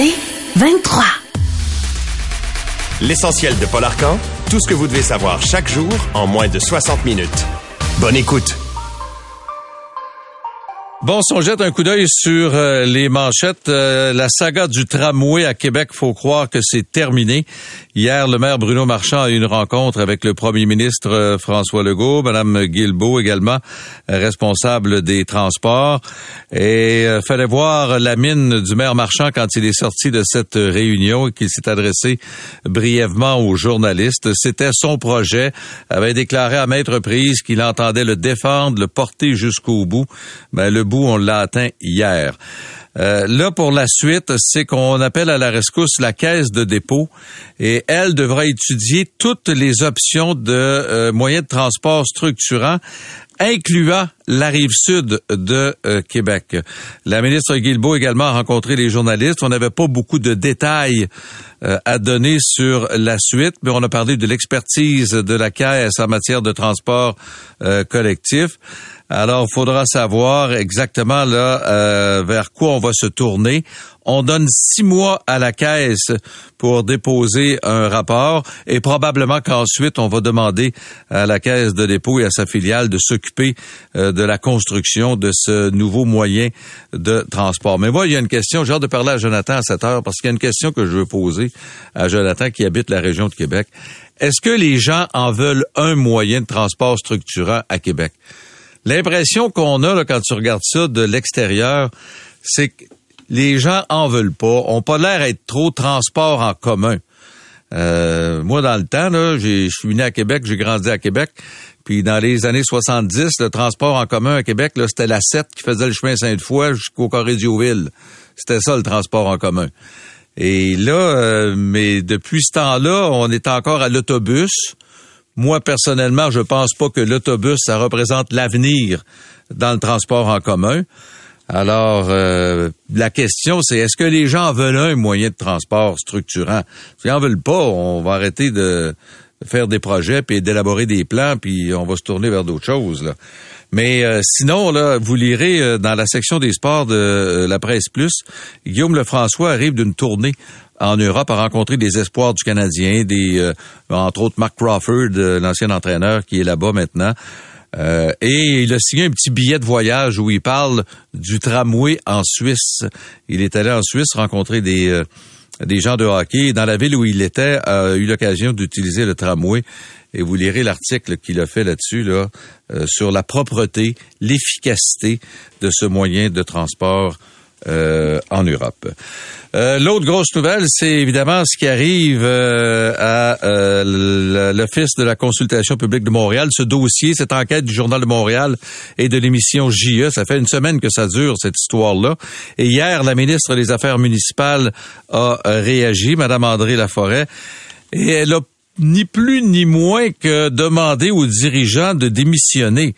C'est 23. L'essentiel de Paul tout ce que vous devez savoir chaque jour en moins de 60 minutes. Bonne écoute. Bon, si on jette un coup d'œil sur euh, les manchettes, euh, la saga du tramway à Québec, faut croire que c'est terminé. Hier, le maire Bruno Marchand a eu une rencontre avec le premier ministre euh, François Legault, Madame Guilbeault également, responsable des transports. Et fallait voir la mine du maire Marchand quand il est sorti de cette réunion et qu'il s'est adressé brièvement aux journalistes. C'était son projet, avait déclaré à maintes reprises qu'il entendait le défendre, le porter jusqu'au bout. Le on l'a atteint hier. Euh, là, pour la suite, c'est qu'on appelle à la rescousse la caisse de dépôt et elle devra étudier toutes les options de euh, moyens de transport structurants incluant la rive sud de euh, Québec. La ministre Guilbeault également a rencontré les journalistes. On n'avait pas beaucoup de détails à donner sur la suite, mais on a parlé de l'expertise de la Caisse en matière de transport collectif. Alors, il faudra savoir exactement là euh, vers quoi on va se tourner. On donne six mois à la caisse pour déposer un rapport et probablement qu'ensuite on va demander à la caisse de dépôt et à sa filiale de s'occuper euh, de la construction de ce nouveau moyen de transport. Mais moi, il y a une question, j'ai hâte de parler à Jonathan à cette heure parce qu'il y a une question que je veux poser à Jonathan qui habite la région de Québec. Est-ce que les gens en veulent un moyen de transport structurant à Québec? L'impression qu'on a là, quand tu regardes ça de l'extérieur, c'est que les gens en veulent pas, ont pas l'air d'être trop transport en commun. Euh, moi, dans le temps, je suis né à Québec, j'ai grandi à Québec. Puis dans les années 70, le transport en commun à Québec, c'était la 7 qui faisait le chemin Sainte-Foy jusqu'au Corrédioville. C'était ça le transport en commun. Et là, euh, mais depuis ce temps-là, on est encore à l'autobus. Moi, personnellement, je pense pas que l'autobus, ça représente l'avenir dans le transport en commun. Alors, euh, la question, c'est est-ce que les gens veulent un moyen de transport structurant? S'ils en veulent pas, on va arrêter de faire des projets, puis d'élaborer des plans, puis on va se tourner vers d'autres choses. Là. Mais euh, sinon, là, vous lirez euh, dans la section des sports de la presse plus, Guillaume Lefrançois arrive d'une tournée en Europe a rencontré des espoirs du Canadien, des euh, entre autres Mark Crawford, euh, l'ancien entraîneur qui est là-bas maintenant. Euh, et il a signé un petit billet de voyage où il parle du tramway en Suisse. Il est allé en Suisse rencontrer des des gens de hockey. Dans la ville où il était, a eu l'occasion d'utiliser le tramway. Et vous lirez l'article qu'il a fait là-dessus, là, sur la propreté, l'efficacité de ce moyen de transport euh, en Europe. Euh, l'autre grosse nouvelle, c'est évidemment ce qui arrive euh, à l'Office de la consultation publique de Montréal. Ce dossier, cette enquête du Journal de Montréal et de l'émission JE, ça fait une semaine que ça dure, cette histoire-là. Et hier, la ministre des Affaires municipales a réagi, Madame André Laforêt, et elle a ni plus ni moins que demandé aux dirigeants de démissionner.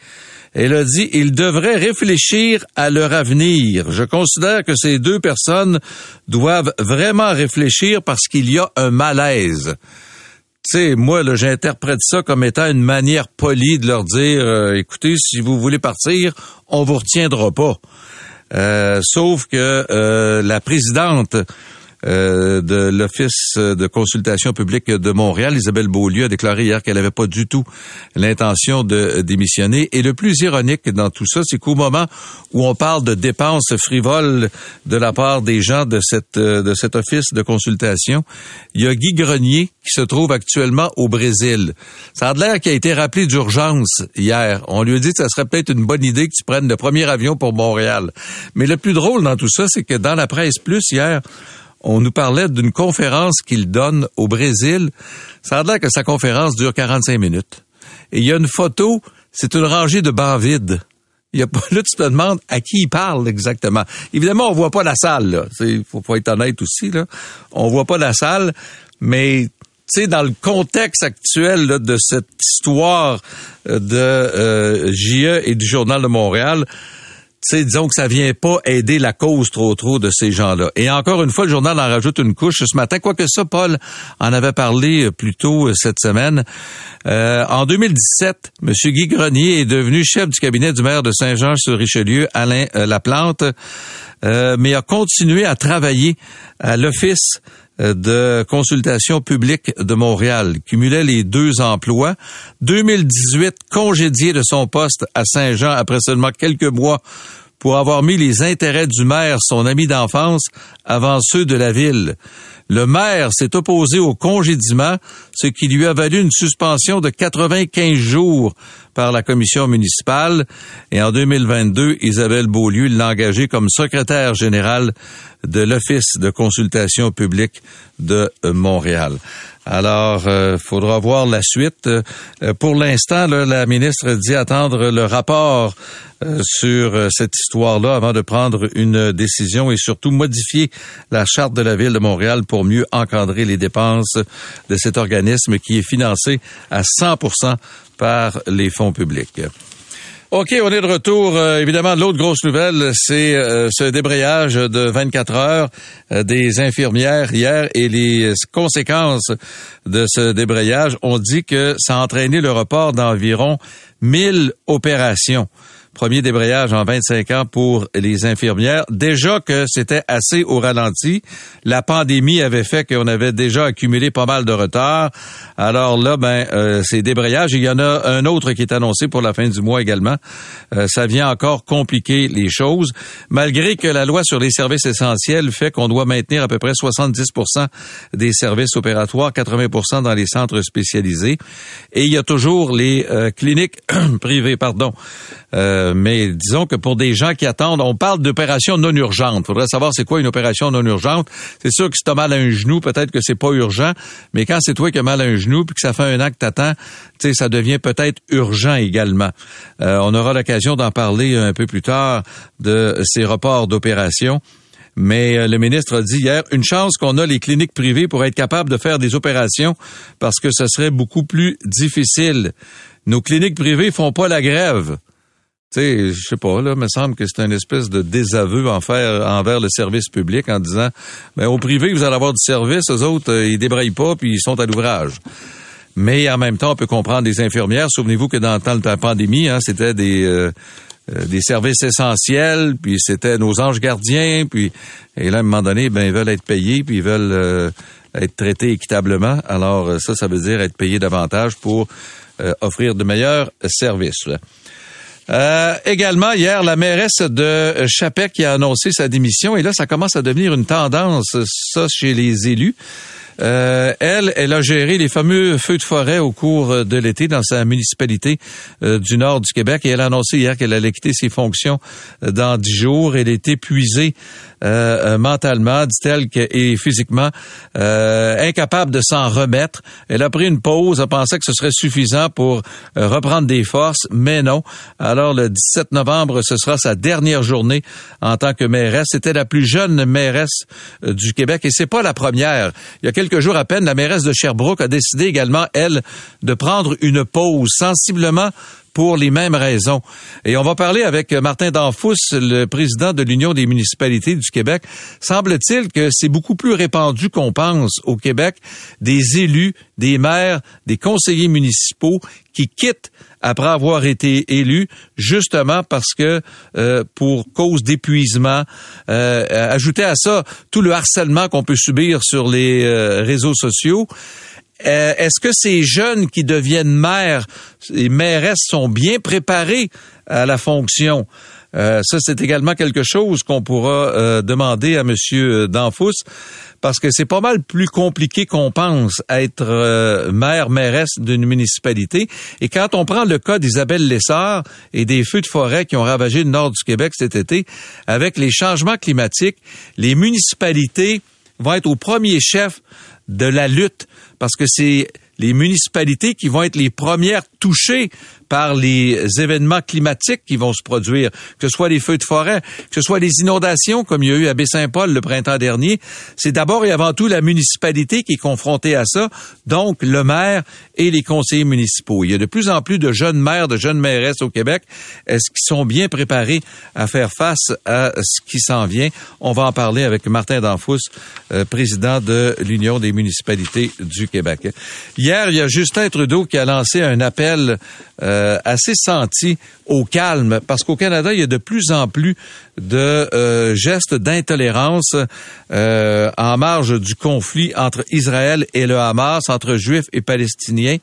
Elle a dit, ils devraient réfléchir à leur avenir. Je considère que ces deux personnes doivent vraiment réfléchir parce qu'il y a un malaise. Tu sais, moi, j'interprète ça comme étant une manière polie de leur dire, euh, écoutez, si vous voulez partir, on vous retiendra pas. Euh, sauf que euh, la présidente euh, de l'Office de consultation publique de Montréal, Isabelle Beaulieu, a déclaré hier qu'elle n'avait pas du tout l'intention de démissionner. Et le plus ironique dans tout ça, c'est qu'au moment où on parle de dépenses frivoles de la part des gens de cette euh, de cet office de consultation, il y a Guy Grenier qui se trouve actuellement au Brésil. Ça a l'air qu'il a été rappelé d'urgence hier. On lui a dit que ça serait peut-être une bonne idée que tu prennes le premier avion pour Montréal. Mais le plus drôle dans tout ça, c'est que dans la presse plus hier, on nous parlait d'une conférence qu'il donne au Brésil. Ça a l'air que sa conférence dure 45 minutes. Et il y a une photo, c'est une rangée de bancs vides. Il y a pas, là, tu te demandes à qui il parle exactement. Évidemment, on voit pas la salle, là. Il faut, faut être honnête aussi, là. On voit pas la salle, mais tu sais, dans le contexte actuel de cette histoire euh, de euh, JE et du Journal de Montréal, disons que ça vient pas aider la cause trop trop de ces gens-là. Et encore une fois, le journal en rajoute une couche ce matin. Quoique ça, Paul en avait parlé euh, plus tôt euh, cette semaine. Euh, en 2017, M. Guy Grenier est devenu chef du cabinet du maire de Saint-Jean-sur-Richelieu, Alain Laplante, mais a continué à travailler à l'Office de consultation publique de Montréal, cumulait les deux emplois. 2018, congédié de son poste à Saint-Jean après seulement quelques mois pour avoir mis les intérêts du maire, son ami d'enfance, avant ceux de la ville. Le maire s'est opposé au congédiement, ce qui lui a valu une suspension de 95 jours par la commission municipale. Et en 2022, Isabelle Beaulieu l'a engagé comme secrétaire général de l'Office de consultation publique de Montréal. Alors, euh, faudra voir la suite. Euh, pour l'instant, la ministre dit attendre le rapport euh, sur cette histoire-là avant de prendre une décision et surtout modifier la charte de la ville de Montréal pour mieux encadrer les dépenses de cet organisme qui est financé à 100% par les fonds publics. OK, on est de retour. Euh, évidemment, l'autre grosse nouvelle, c'est euh, ce débrayage de 24 heures euh, des infirmières hier et les conséquences de ce débrayage. On dit que ça a entraîné le report d'environ 1000 opérations premier débrayage en 25 ans pour les infirmières. Déjà que c'était assez au ralenti. La pandémie avait fait qu'on avait déjà accumulé pas mal de retard. Alors là, ben, euh, ces débrayages, il y en a un autre qui est annoncé pour la fin du mois également. Euh, ça vient encore compliquer les choses, malgré que la loi sur les services essentiels fait qu'on doit maintenir à peu près 70% des services opératoires, 80% dans les centres spécialisés. Et il y a toujours les euh, cliniques privées, pardon, euh, mais disons que pour des gens qui attendent, on parle d'opération non urgente. Faudrait savoir c'est quoi une opération non urgente. C'est sûr que si t'as mal à un genou, peut-être que c'est pas urgent, mais quand c'est toi qui as mal à un genou puis que ça fait un an que t'attends, tu sais, ça devient peut-être urgent également. Euh, on aura l'occasion d'en parler un peu plus tard de ces reports d'opérations. Mais euh, le ministre a dit hier, une chance qu'on a les cliniques privées pour être capable de faire des opérations parce que ce serait beaucoup plus difficile. Nos cliniques privées font pas la grève. Tu sais, je sais pas, là, me semble que c'est une espèce de désaveu envers, envers le service public en disant, ben, au privé, vous allez avoir du service, eux autres, euh, ils débraillent pas, puis ils sont à l'ouvrage. Mais en même temps, on peut comprendre des infirmières. Souvenez-vous que dans le temps de la pandémie, hein, c'était des, euh, euh, des services essentiels, puis c'était nos anges gardiens, puis et là, à un moment donné, ben, ils veulent être payés, puis ils veulent être traités équitablement. Alors, ça, ça veut dire être payés davantage pour offrir de meilleurs services. Euh, également, hier, la mairesse de Chapec qui a annoncé sa démission. Et là, ça commence à devenir une tendance, ça, chez les élus. Euh, elle, elle a géré les fameux feux de forêt au cours de l'été dans sa municipalité euh, du nord du Québec et elle a annoncé hier qu'elle allait quitter ses fonctions dans dix jours. Elle est épuisée euh, mentalement, dit-elle, et physiquement, incapable de s'en remettre. Elle a pris une pause, a pensé que ce serait suffisant pour reprendre des forces, mais non. Alors le 17 novembre, ce sera sa dernière journée en tant que mairesse. C'était la plus jeune mairesse du Québec et c'est pas la première. Il y a quelques jours à peine, la mairesse de Sherbrooke a décidé également, elle, de prendre une pause. Sensiblement pour les mêmes raisons. Et on va parler avec Martin Danfous, le président de l'Union des municipalités du Québec. Semble-t-il que c'est beaucoup plus répandu qu'on pense au Québec des élus, des maires, des conseillers municipaux qui quittent après avoir été élus, justement parce que euh, pour cause d'épuisement, euh, ajouter à ça tout le harcèlement qu'on peut subir sur les euh, réseaux sociaux. Euh, est-ce que ces jeunes qui deviennent maires et mairesses sont bien préparés à la fonction? Euh, ça, c'est également quelque chose qu'on pourra euh, demander à Monsieur Danfous, parce que c'est pas mal plus compliqué qu'on pense être maire, mairesse d'une municipalité. Et quand on prend le cas d'Isabelle Lessard et des feux de forêt qui ont ravagé le nord du Québec cet été, avec les changements climatiques, les municipalités vont être au premier chef de la lutte parce que c'est les municipalités qui vont être les premières touchées par les événements climatiques qui vont se produire, que ce soit les feux de forêt, que ce soit les inondations comme il y a eu à Baie-Saint-Paul le printemps dernier. C'est d'abord et avant tout la municipalité qui est confrontée à ça, donc le maire et les conseillers municipaux. Il y a de plus en plus de jeunes maires, de jeunes mairesses au Québec. Est-ce qu'ils sont bien préparés à faire face à ce qui s'en vient? On va en parler avec Martin Danfous, euh, président de l'Union des municipalités du Québec. Hier, il y a Justin Trudeau qui a lancé un appel euh, assez senti au calme, parce qu'au Canada, il y a de plus en plus de euh, gestes d'intolérance en marge du conflit entre Israël et le Hamas, entre Juifs et Palestiniens.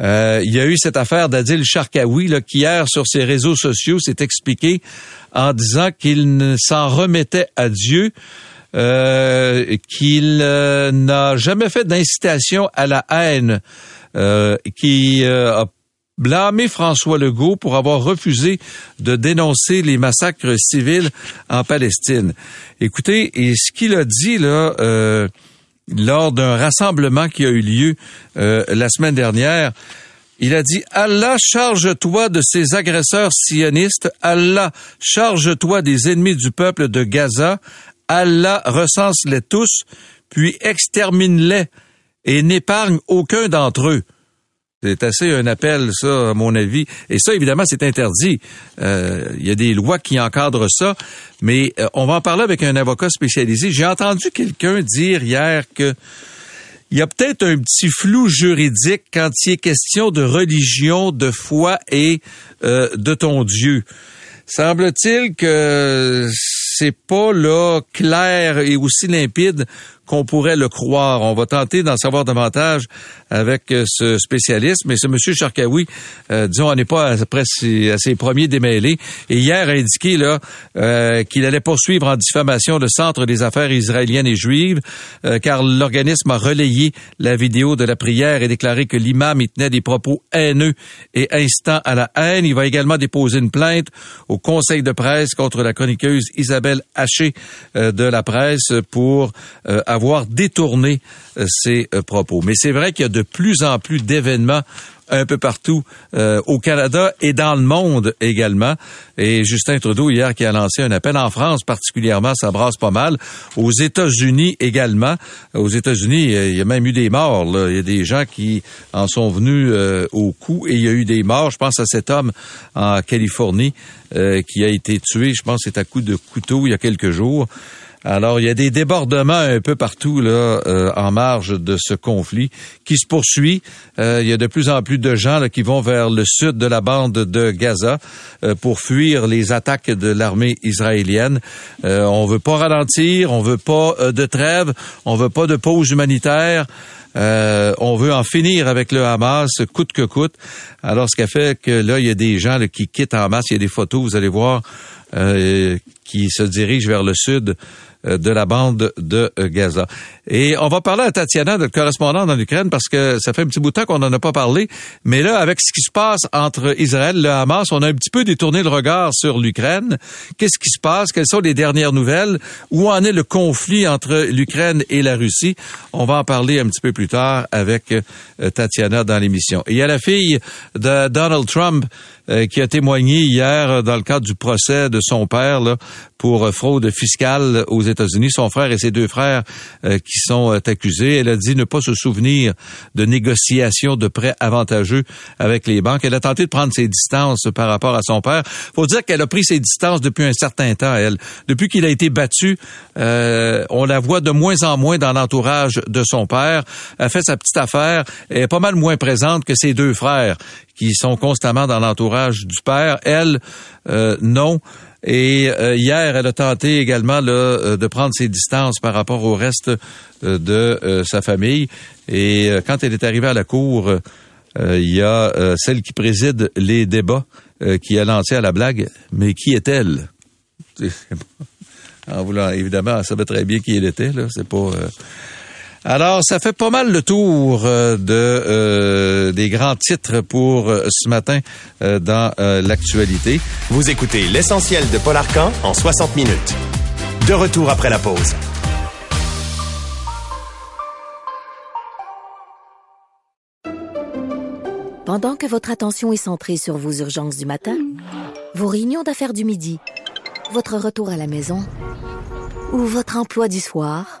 Euh, il y a eu cette affaire d'Adil Sharkawi là, qui hier sur ses réseaux sociaux s'est expliqué en disant qu'il s'en remettait à Dieu, euh, qu'il euh, n'a jamais fait d'incitation à la haine, qui a blâmé François Legault pour avoir refusé de dénoncer les massacres civils en Palestine. Écoutez, et ce qu'il a dit là lors d'un rassemblement qui a eu lieu euh, la semaine dernière. Il a dit, Allah, charge-toi de ces agresseurs sionistes. Allah, charge-toi des ennemis du peuple de Gaza. Allah, recense-les tous, puis extermine-les et n'épargne aucun d'entre eux. C'est assez un appel, ça, à mon avis. Et ça, évidemment, c'est interdit. Euh, il y a des lois qui encadrent ça, mais euh, on va en parler avec un avocat spécialisé. J'ai entendu quelqu'un dire hier que il y a peut-être un petit flou juridique quand il est question de religion, de foi et euh, de ton Dieu. Semble-t-il que c'est pas là clair et aussi limpide qu'on pourrait le croire. On va tenter d'en savoir davantage avec euh, ce spécialiste, mais ce monsieur Charkaoui, euh, disons, on n'est pas à ses premiers démêlés. Et hier a indiqué là euh, qu'il allait poursuivre en diffamation le Centre des affaires israéliennes et juives, car l'organisme a relayé la vidéo de la prière et déclaré que l'imam y tenait des propos haineux et instant à la haine. Il va également déposer une plainte au Conseil de presse contre la chroniqueuse Isabelle Haché de la presse pour avoir avoir détourné euh, ses euh, propos. Mais c'est vrai qu'il y a de plus en plus d'événements un peu partout euh, au Canada et dans le monde également. Et Justin Trudeau hier qui a lancé un appel en France particulièrement, ça brasse pas mal. Aux États-Unis également. Aux États-Unis, il y a même eu des morts. Là. Il y a des gens qui en sont venus au coup et il y a eu des morts. Je pense à cet homme en Californie qui a été tué. Je pense c'est à coup de couteau il y a quelques jours. Alors, il y a des débordements un peu partout là, euh, en marge de ce conflit qui se poursuit. Euh, il y a de plus en plus de gens là, qui vont vers le sud de la bande de Gaza euh, pour fuir les attaques de l'armée israélienne. on veut pas ralentir, on veut pas de trêve, on veut pas de pause humanitaire. on veut en finir avec le Hamas, coûte que coûte. Alors, ce qui a fait que là, il y a des gens qui quittent en masse. Il y a des photos, vous allez voir, qui se dirigent vers le sud euh, de la bande de Gaza. Et on va parler à Tatiana, notre correspondante dans l'Ukraine, parce que ça fait un petit bout de temps qu'on n'en a pas parlé. Mais là, avec ce qui se passe entre Israël et le Hamas, on a un petit peu détourné le regard sur l'Ukraine. Qu'est-ce qui se passe? Quelles sont les dernières nouvelles? Où en est le conflit entre l'Ukraine et la Russie? On va en parler un petit peu plus tard avec euh, Tatiana dans l'émission. il y a la fille de Donald Trump qui a témoigné hier dans le cadre du procès de son père là, pour fraude fiscale aux États-Unis. Son frère et ses deux frères euh, qui sont euh, accusés. Elle a dit ne pas se souvenir de négociations de prêts avantageux avec les banques. Elle a tenté de prendre ses distances par rapport à son père. Faut dire qu'elle a pris ses distances depuis un certain temps. Elle, depuis qu'il a été battu, euh, on la voit de moins en moins dans l'entourage de son père. Elle fait sa petite affaire. Elle est pas mal moins présente que ses deux frères qui sont constamment dans l'entourage du père. Elle, non. Et euh, hier, elle a tenté également là, euh, de prendre ses distances par rapport au reste euh, de sa famille. Et quand elle est arrivée à la cour, il y a celle qui préside les débats qui a lancé à la blague. Mais qui est-elle? En voulant, évidemment, elle savait très bien qui elle était. Là, c'est pas. Alors, ça fait pas mal le tour euh, de euh, des grands titres pour euh, ce matin dans l'actualité. Vous écoutez l'essentiel de Paul Arcan en 60 minutes. De retour après la pause. Pendant que votre attention est centrée sur vos urgences du matin, vos réunions d'affaires du midi, votre retour à la maison ou votre emploi du soir,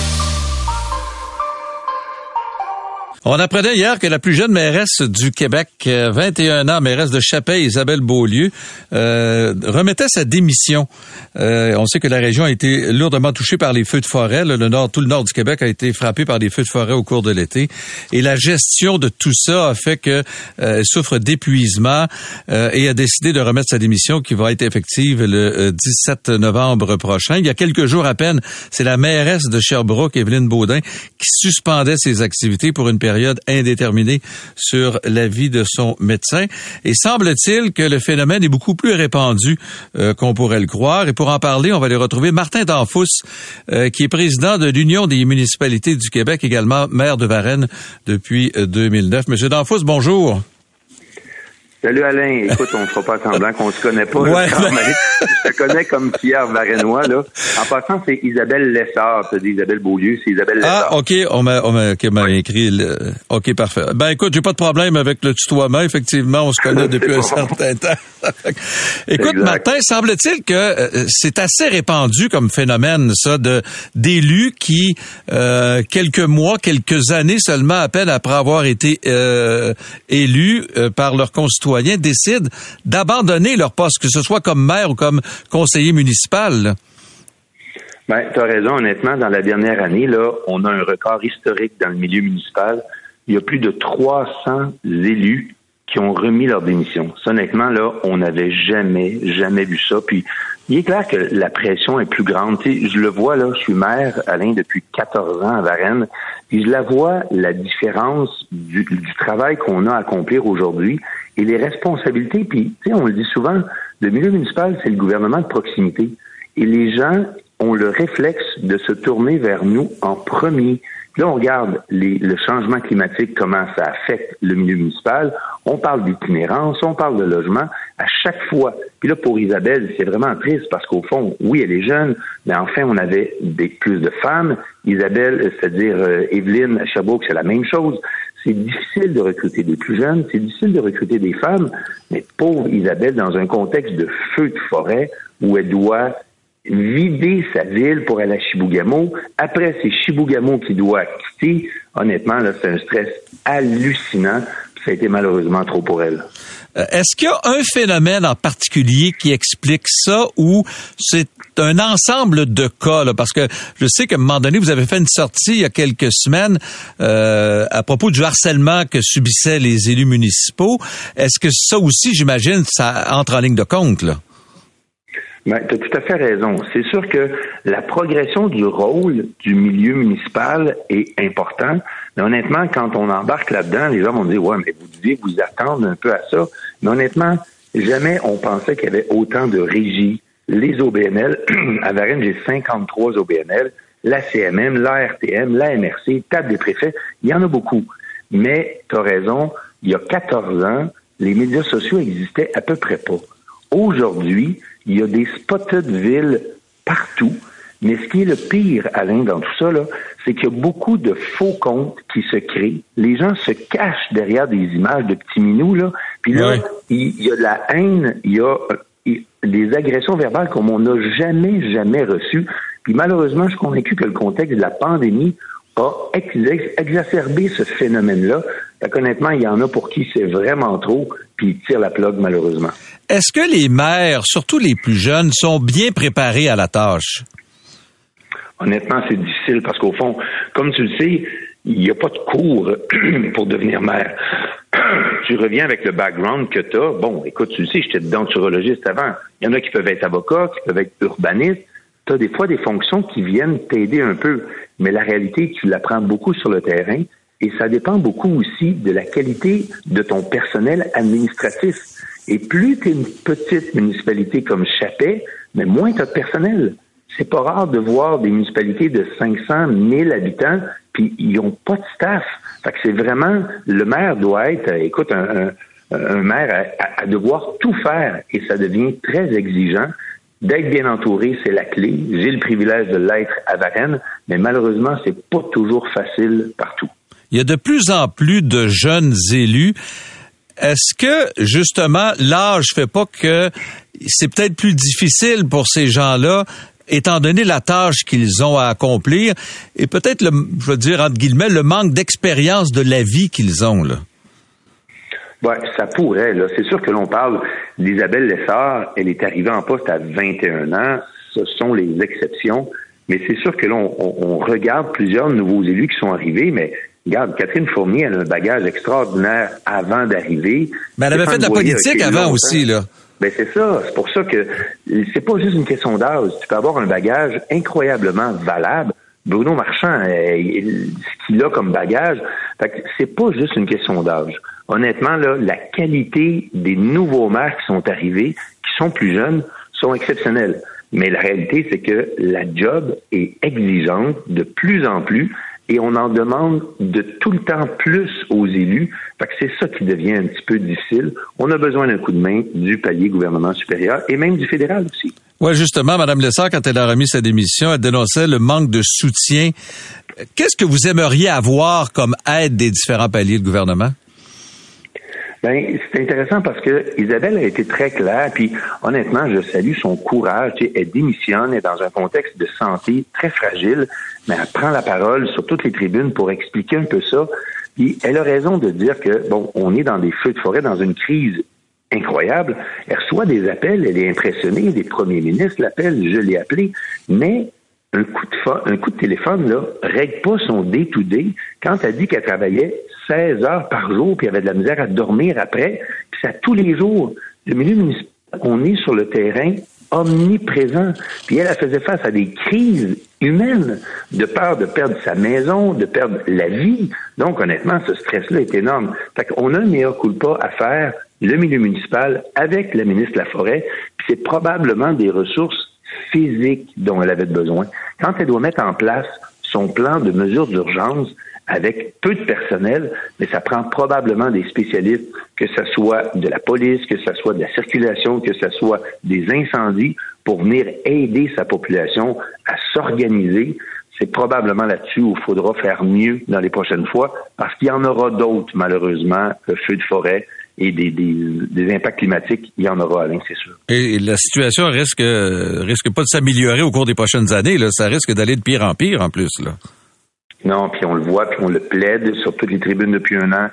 On apprenait hier que la plus jeune mairesse du Québec, 21 euh, ans, mairesse de Chapelle, Isabelle Beaulieu, euh, remettait sa démission. Euh, on sait que la région a été lourdement touchée par les feux de forêt. Le, nord, tout le nord du Québec a été frappé par des feux de forêt au cours de l'été. Et la gestion de tout ça a fait qu'elle souffre d'épuisement et a décidé de remettre sa démission qui va être effective le 17 novembre prochain. Il y a quelques jours à peine, c'est la mairesse de Sherbrooke, Evelyne Baudin, qui suspendait ses activités pour une période période indéterminée sur la vie de son médecin. Et semble-t-il que le phénomène est beaucoup plus répandu euh, qu'on pourrait le croire. Et pour en parler, on va aller retrouver Martin Danfous, euh, qui est président de l'Union des municipalités du Québec, également maire de Varennes depuis 2009. Euh, Monsieur Danfous, bonjour. Salut Alain, écoute, on ne fera pas semblant qu'on se connaît pas. Ouais, Je te connais comme Pierre Varennois, là. En passant, c'est Isabelle Lessard, c'est Isabelle Beaulieu, c'est Isabelle Lessard. Ah, OK, on m'a, on m'a, écrit le... OK, parfait. Ben écoute, j'ai pas de problème avec le tutoiement, effectivement, on se connaît depuis un certain temps. écoute, Martin, semble-t-il que euh, c'est assez répandu comme phénomène, ça, de d'élus qui, euh, quelques mois, quelques années seulement à peine après avoir été euh, élus euh, par leurs concitoyens, décident d'abandonner leur poste, que ce soit comme maire ou comme conseiller municipal. Ben, tu as raison, honnêtement, dans la dernière année, là, on a un record historique dans le milieu municipal. Il y a plus de 300 élus qui ont remis leur démission. honnêtement, là, on n'avait jamais, jamais vu ça. Puis, il est clair que la pression est plus grande. je le vois, là, je suis maire, Alain, depuis 14 ans à Varennes, puis je la vois, la différence du, du travail qu'on a à accomplir aujourd'hui et les responsabilités. Puis, tu sais, on le dit souvent, le milieu municipal, c'est le gouvernement de proximité. Et les gens ont le réflexe de se tourner vers nous en premier. Là, on regarde les, le changement climatique, comment ça affecte le milieu municipal. On parle d'itinérance, on parle de logement à chaque fois. Puis là, pour Isabelle, c'est vraiment triste parce qu'au fond, oui, elle est jeune, mais enfin, on avait des, plus de femmes. Isabelle, c'est-à-dire euh, Evelyne c'est la même chose. C'est difficile de recruter des plus jeunes, c'est difficile de recruter des femmes, mais pauvre Isabelle, dans un contexte de feu de forêt où elle doit vider sa ville pour aller à Chibougamau. Après, c'est Chibougamau qui doit quitter. Honnêtement, là, c'est un stress hallucinant. Ça a été malheureusement trop pour elle. Euh, est-ce qu'il y a un phénomène en particulier qui explique ça ou c'est un ensemble de cas? Parce que je sais qu'à un moment donné, vous avez fait une sortie il y a quelques semaines euh, à propos du harcèlement que subissaient les élus municipaux. Est-ce que ça aussi, j'imagine, ça entre en ligne de compte? Là? Ben, tu as tout à fait raison. C'est sûr que la progression du rôle du milieu municipal est importante. Mais honnêtement, quand on embarque là-dedans, les gens vont dire Ouais, mais vous deviez vous attendre un peu à ça. Mais honnêtement, jamais on pensait qu'il y avait autant de régies. Les OBNL, à Varennes, j'ai 53 OBNL, la CMM, la RTM, la MRC, table des préfets, il y en a beaucoup. Mais tu as raison, il y a 14 ans, les médias sociaux existaient à peu près pas. Aujourd'hui, il y a des spotted villes partout. Mais ce qui est le pire, Alain, dans tout ça, c'est qu'il y a beaucoup de faux comptes qui se créent. Les gens se cachent derrière des images de petits minous, là. Puis là, il, y a de la haine, il y a des agressions verbales comme on n'a jamais, jamais reçues. Puis malheureusement, je suis convaincu que le contexte de la pandémie a exacerbé ce phénomène-là. Honnêtement, il y en a pour qui c'est vraiment trop, puis ils tirent la plug malheureusement. Est-ce que les maires, surtout les plus jeunes, sont bien préparés à la tâche? Honnêtement, c'est difficile parce qu'au fond, comme tu le sais, il n'y a pas de cours pour devenir maire. tu reviens avec le background que tu as. Bon, écoute, tu le sais, j'étais denturologiste avant. Il y en a qui peuvent être avocats, qui peuvent être urbanistes. Tu as des fois des fonctions qui viennent t'aider un peu. Mais la réalité, tu l'apprends beaucoup sur le terrain et ça dépend beaucoup aussi de la qualité de ton personnel administratif. Et plus tu es une petite municipalité comme Chapet, mais moins tu as de personnel. c'est pas rare de voir des municipalités de 500, 1000 habitants, puis ils n'ont pas de staff. Fait que c'est vraiment, le maire doit être, écoute, un, maire à, devoir tout faire et ça devient très exigeant. D'être bien entouré, c'est la clé. J'ai le privilège de l'être à Varennes, mais malheureusement, c'est pas toujours facile partout. Il y a de plus en plus de jeunes élus. Est-ce que justement l'âge fait pas que c'est peut-être plus difficile pour ces gens-là étant donné la tâche qu'ils ont à accomplir et peut-être, le, je veux dire, entre guillemets, le manque d'expérience de la vie qu'ils ont, là? Ouais, ça pourrait. Là. C'est sûr que l'on parle d'Isabelle Lessard. Elle est arrivée en poste à 21 ans. Ce sont les exceptions. Mais c'est sûr que l'on on, regarde plusieurs nouveaux élus qui sont arrivés, mais regarde, Catherine Fournier, elle a un bagage extraordinaire avant d'arriver. Mais elle avait fait de la politique avant aussi, là. Ben c'est ça. C'est pour ça que c'est pas juste une question d'âge. Tu peux avoir un bagage incroyablement valable. Bruno Marchand, euh, ce qu'il a comme bagage, c'est pas juste une question d'âge. Honnêtement, là, la qualité des nouveaux maires qui sont arrivés, qui sont plus jeunes, sont exceptionnels. Mais la réalité, c'est que la job est exigeante de plus en plus et on en demande de tout le temps plus aux élus. Fait que c'est ça qui devient un petit peu difficile. On a besoin d'un coup de main du palier gouvernement supérieur et même du fédéral aussi. Oui, justement, Mme Lessard, quand elle a remis sa démission, elle dénonçait le manque de soutien. Qu'est-ce que vous aimeriez avoir comme aide des différents paliers de gouvernement? Ben, c'est intéressant parce que Isabelle a été très claire, puis honnêtement, je salue son courage. Tu sais, elle démissionne, elle est dans un contexte de santé très fragile, mais elle prend la parole sur toutes les tribunes pour expliquer un peu ça. Puis elle a raison de dire que, bon, on est dans des feux de forêt, dans une crise incroyable. Elle reçoit des appels, elle est impressionnée, des premiers ministres l'appellent, je l'ai appelé, mais un coup de, un coup de téléphone, là, règle pas son day-to-day. Quand elle dit qu'elle travaillait 16 heures par jour, puis avait de la misère à dormir après, puis ça tous les jours. Le milieu municipal, on est sur le terrain omniprésent. Puis elle, elle faisait face à des crises humaines, de peur de perdre sa maison, de perdre la vie. Donc, honnêtement, ce stress-là est énorme. Fait qu'on a un meilleur coup de pas à faire, le milieu municipal, avec la ministre de la Forêt, puis c'est probablement des ressources physiques dont elle avait besoin. Quand elle doit mettre en place son plan de mesures d'urgence, avec peu de personnel, mais ça prend probablement des spécialistes, que ce soit de la police, que ce soit de la circulation, que ce soit des incendies, pour venir aider sa population à s'organiser. C'est probablement là-dessus où il faudra faire mieux dans les prochaines fois, parce qu'il y en aura d'autres, malheureusement, le feu de forêt, et des, des, impacts climatiques, il y en aura, Alain, c'est sûr. Et la situation risque risque pas de s'améliorer au cours des prochaines années. Là. Ça risque d'aller de pire en pire en plus. Là. Non, puis on le voit, puis on le plaide sur toutes les tribunes depuis un an.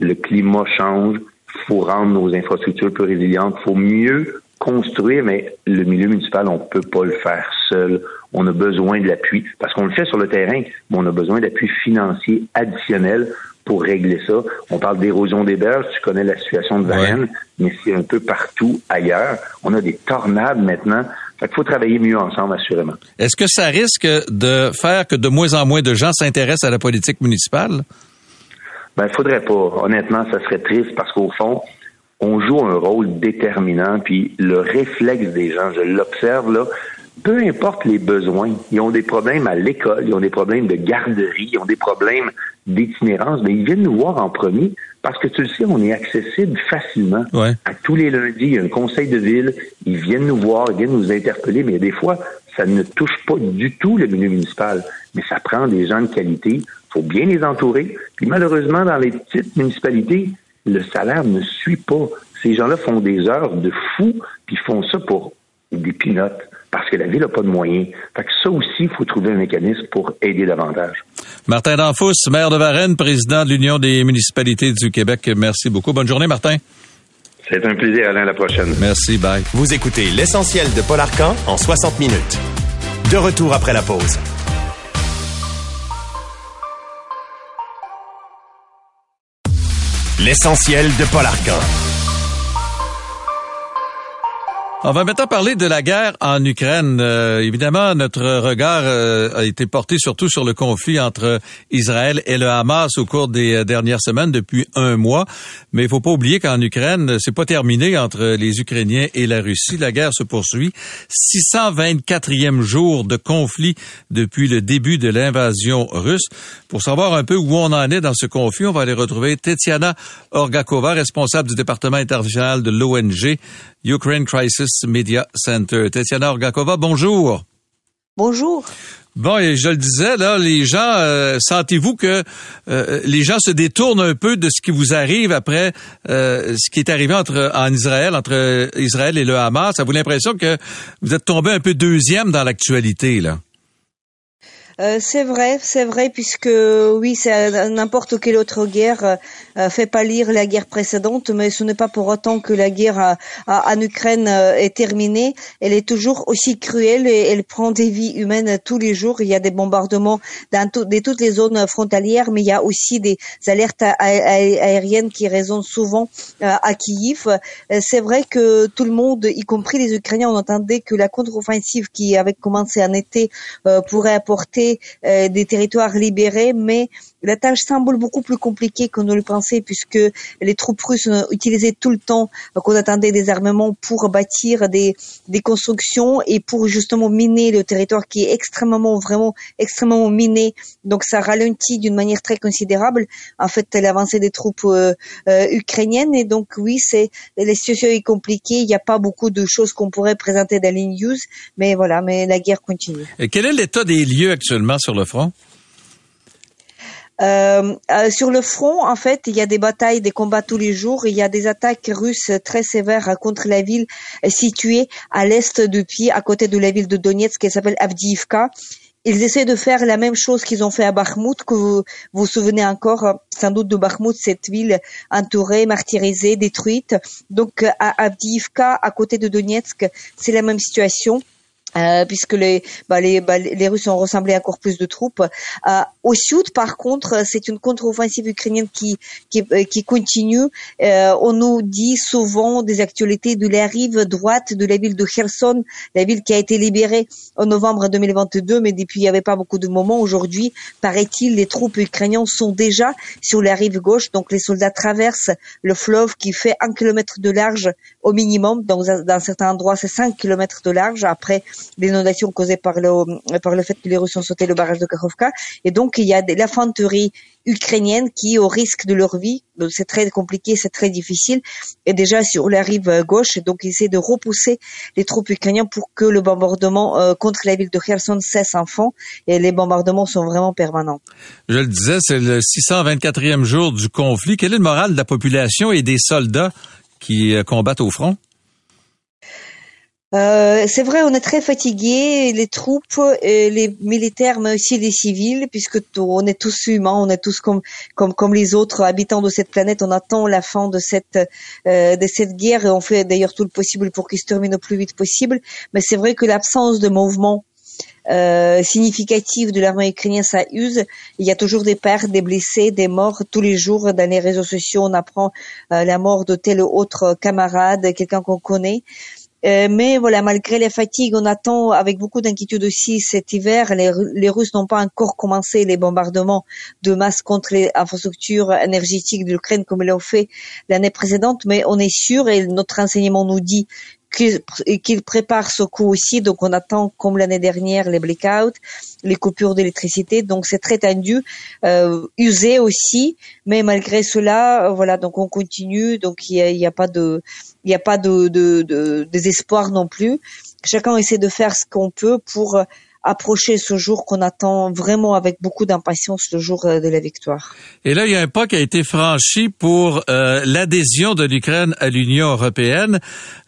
Le climat change. Il faut rendre nos infrastructures plus résilientes. Il faut mieux construire, mais le milieu municipal, on peut pas le faire seul. On a besoin de l'appui, parce qu'on le fait sur le terrain, mais on a besoin d'appui financier additionnel pour régler ça. On parle d'érosion des berges, tu connais la situation de Varennes, mais c'est un peu partout ailleurs. On a des tornades maintenant. Il faut travailler mieux ensemble, assurément. Est-ce que ça risque de faire que de moins en moins de gens s'intéressent à la politique municipale? Ben, il faudrait pas. Honnêtement, ça serait triste parce qu'au fond, on joue un rôle déterminant, puis le réflexe des gens, je l'observe là, peu importe les besoins, ils ont des problèmes à l'école, ils ont des problèmes de garderie, ils ont des problèmes d'itinérance, mais ils viennent nous voir en premier parce que tu le sais, on est accessible facilement. À tous les lundis, il y a un conseil de ville, ils viennent nous voir, ils viennent nous interpeller, mais des fois, ça ne touche pas du tout le milieu municipal, mais ça prend des gens de qualité, il faut bien les entourer. Puis malheureusement, dans les petites municipalités, le salaire ne suit pas. Ces gens-là font des heures de fou, puis font ça pour des pinottes parce que la ville n'a pas de moyens. Fait que ça aussi, il faut trouver un mécanisme pour aider davantage. Martin Danfous, maire de Varennes, président de l'Union des municipalités du Québec. Merci beaucoup. Bonne journée, Martin. C'est un plaisir, Alain, la prochaine. Merci, bye. Vous écoutez l'essentiel de Paul Arcan en 60 minutes. De retour après la pause. L'essentiel de Paul Arcan. On va maintenant parler de la guerre en Ukraine. Euh, évidemment, notre regard euh, a été porté surtout sur le conflit entre Israël et le Hamas au cours des euh, dernières semaines depuis un mois. Mais il faut pas oublier qu'en Ukraine, c'est pas terminé entre les Ukrainiens et la Russie. La guerre se poursuit. 624e jour de conflit depuis le début de l'invasion russe. Pour savoir un peu où on en est dans ce conflit, on va aller retrouver Tetiana Orgakova, responsable du département international de l'ONG Ukraine Crisis Media Center. Tetiana Orgakova, bonjour. Bonjour. Bon, et je le disais, là, les gens, euh, sentez-vous que euh, les gens se détournent un peu de ce qui vous arrive après euh, ce qui est arrivé entre en Israël, entre Israël et le Hamas? Ça vous l'impression que vous êtes tombé un peu deuxième dans l'actualité, là? Euh, c'est vrai, c'est vrai, puisque oui, c'est n'importe quelle autre guerre euh, fait pâlir la guerre précédente, mais ce n'est pas pour autant que la guerre en Ukraine euh, est terminée. Elle est toujours aussi cruelle et elle prend des vies humaines tous les jours. Il y a des bombardements dans toutes les zones frontalières, mais il y a aussi des alertes aériennes qui résonnent souvent à Kiev. C'est vrai que tout le monde, y compris les Ukrainiens, on entendait que la contre-offensive qui avait commencé en été pourrait apporter euh, des territoires libérés, mais la tâche semble beaucoup plus compliquée que nous le pensions puisque les troupes russes utilisaient tout le temps qu'on attendait des armements pour bâtir des, des constructions et pour justement miner le territoire qui est extrêmement, vraiment extrêmement miné. Donc ça ralentit d'une manière très considérable en fait l'avancée des troupes euh, euh, ukrainiennes et donc oui, c'est la situation est compliquée. Il n'y a pas beaucoup de choses qu'on pourrait présenter dans les news, mais voilà, mais la guerre continue. Et quel est l'état des lieux actuellement sur le front? Euh, euh, sur le front, en fait, il y a des batailles, des combats tous les jours. Il y a des attaques russes très sévères contre la ville située à l'est depuis, à côté de la ville de Donetsk, qui s'appelle Avdiivka. Ils essaient de faire la même chose qu'ils ont fait à Bakhmut, que vous vous souvenez encore sans doute de Bakhmut, cette ville entourée, martyrisée, détruite. Donc à Avdiivka, à côté de Donetsk, c'est la même situation. Euh, puisque les, bah, les, bah, les Russes ont ressemblé encore plus de troupes. Euh, au sud, par contre, c'est une contre-offensive ukrainienne qui, qui, euh, qui continue. Euh, on nous dit souvent des actualités de la rive droite de la ville de Kherson, la ville qui a été libérée en novembre 2022, mais depuis il n'y avait pas beaucoup de moments. Aujourd'hui, paraît-il, les troupes ukrainiennes sont déjà sur la rive gauche, donc les soldats traversent le fleuve qui fait un kilomètre de large au minimum. Donc, dans certains endroits, c'est 5 kilomètres de large. Après, l'inondation causée par le, par le fait que les Russes ont sauté le barrage de Kakhovka. Et donc, il y a de l'infanterie ukrainienne qui, au risque de leur vie, c'est très compliqué, c'est très difficile, est déjà sur la rive gauche. Et donc, ils essaient de repousser les troupes ukrainiennes pour que le bombardement euh, contre la ville de Kherson cesse enfin. Et les bombardements sont vraiment permanents. Je le disais, c'est le 624e jour du conflit. Quel est le moral de la population et des soldats qui euh, combattent au front? Euh, c'est vrai, on est très fatigués, les troupes, les militaires, mais aussi les civils, puisque on est tous humains, on est tous comme comme comme les autres habitants de cette planète. On attend la fin de cette euh, de cette guerre et on fait d'ailleurs tout le possible pour qu'il se termine au plus vite possible. Mais c'est vrai que l'absence de mouvement euh, significatif de l'armée ukrainienne, ça use. Il y a toujours des pertes, des blessés, des morts. Tous les jours, dans les réseaux sociaux, on apprend euh, la mort de tel ou autre camarade, quelqu'un qu'on connaît. Euh, mais voilà, malgré les fatigues, on attend avec beaucoup d'inquiétude aussi cet hiver. Les, Russes n'ont pas encore commencé les bombardements de masse contre les infrastructures énergétiques de l'Ukraine comme ils l'ont fait l'année précédente, mais on est sûr et notre renseignement nous dit qu'il prépare ce coup aussi. Donc on attend, comme l'année dernière, les blackouts, les coupures d'électricité. Donc c'est très tendu, euh, usé aussi. Mais malgré cela, voilà, donc on continue. Donc il n'y a, pas de, il n'y a pas de, de, de désespoir non plus. Chacun essaie de faire ce qu'on peut pour approcher ce jour qu'on attend vraiment avec beaucoup d'impatience, le jour euh, de la victoire. Et là, il y a un pas qui a été franchi pour euh, l'adhésion de l'Ukraine à l'Union européenne.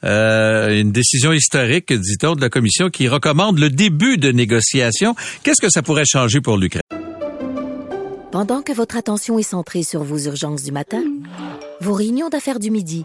Euh, une décision historique, dit-on, de la Commission qui recommande le début de négociations. Qu'est-ce que ça pourrait changer pour l'Ukraine? Pendant que votre attention est centrée sur vos urgences du matin, vos réunions d'affaires du midi,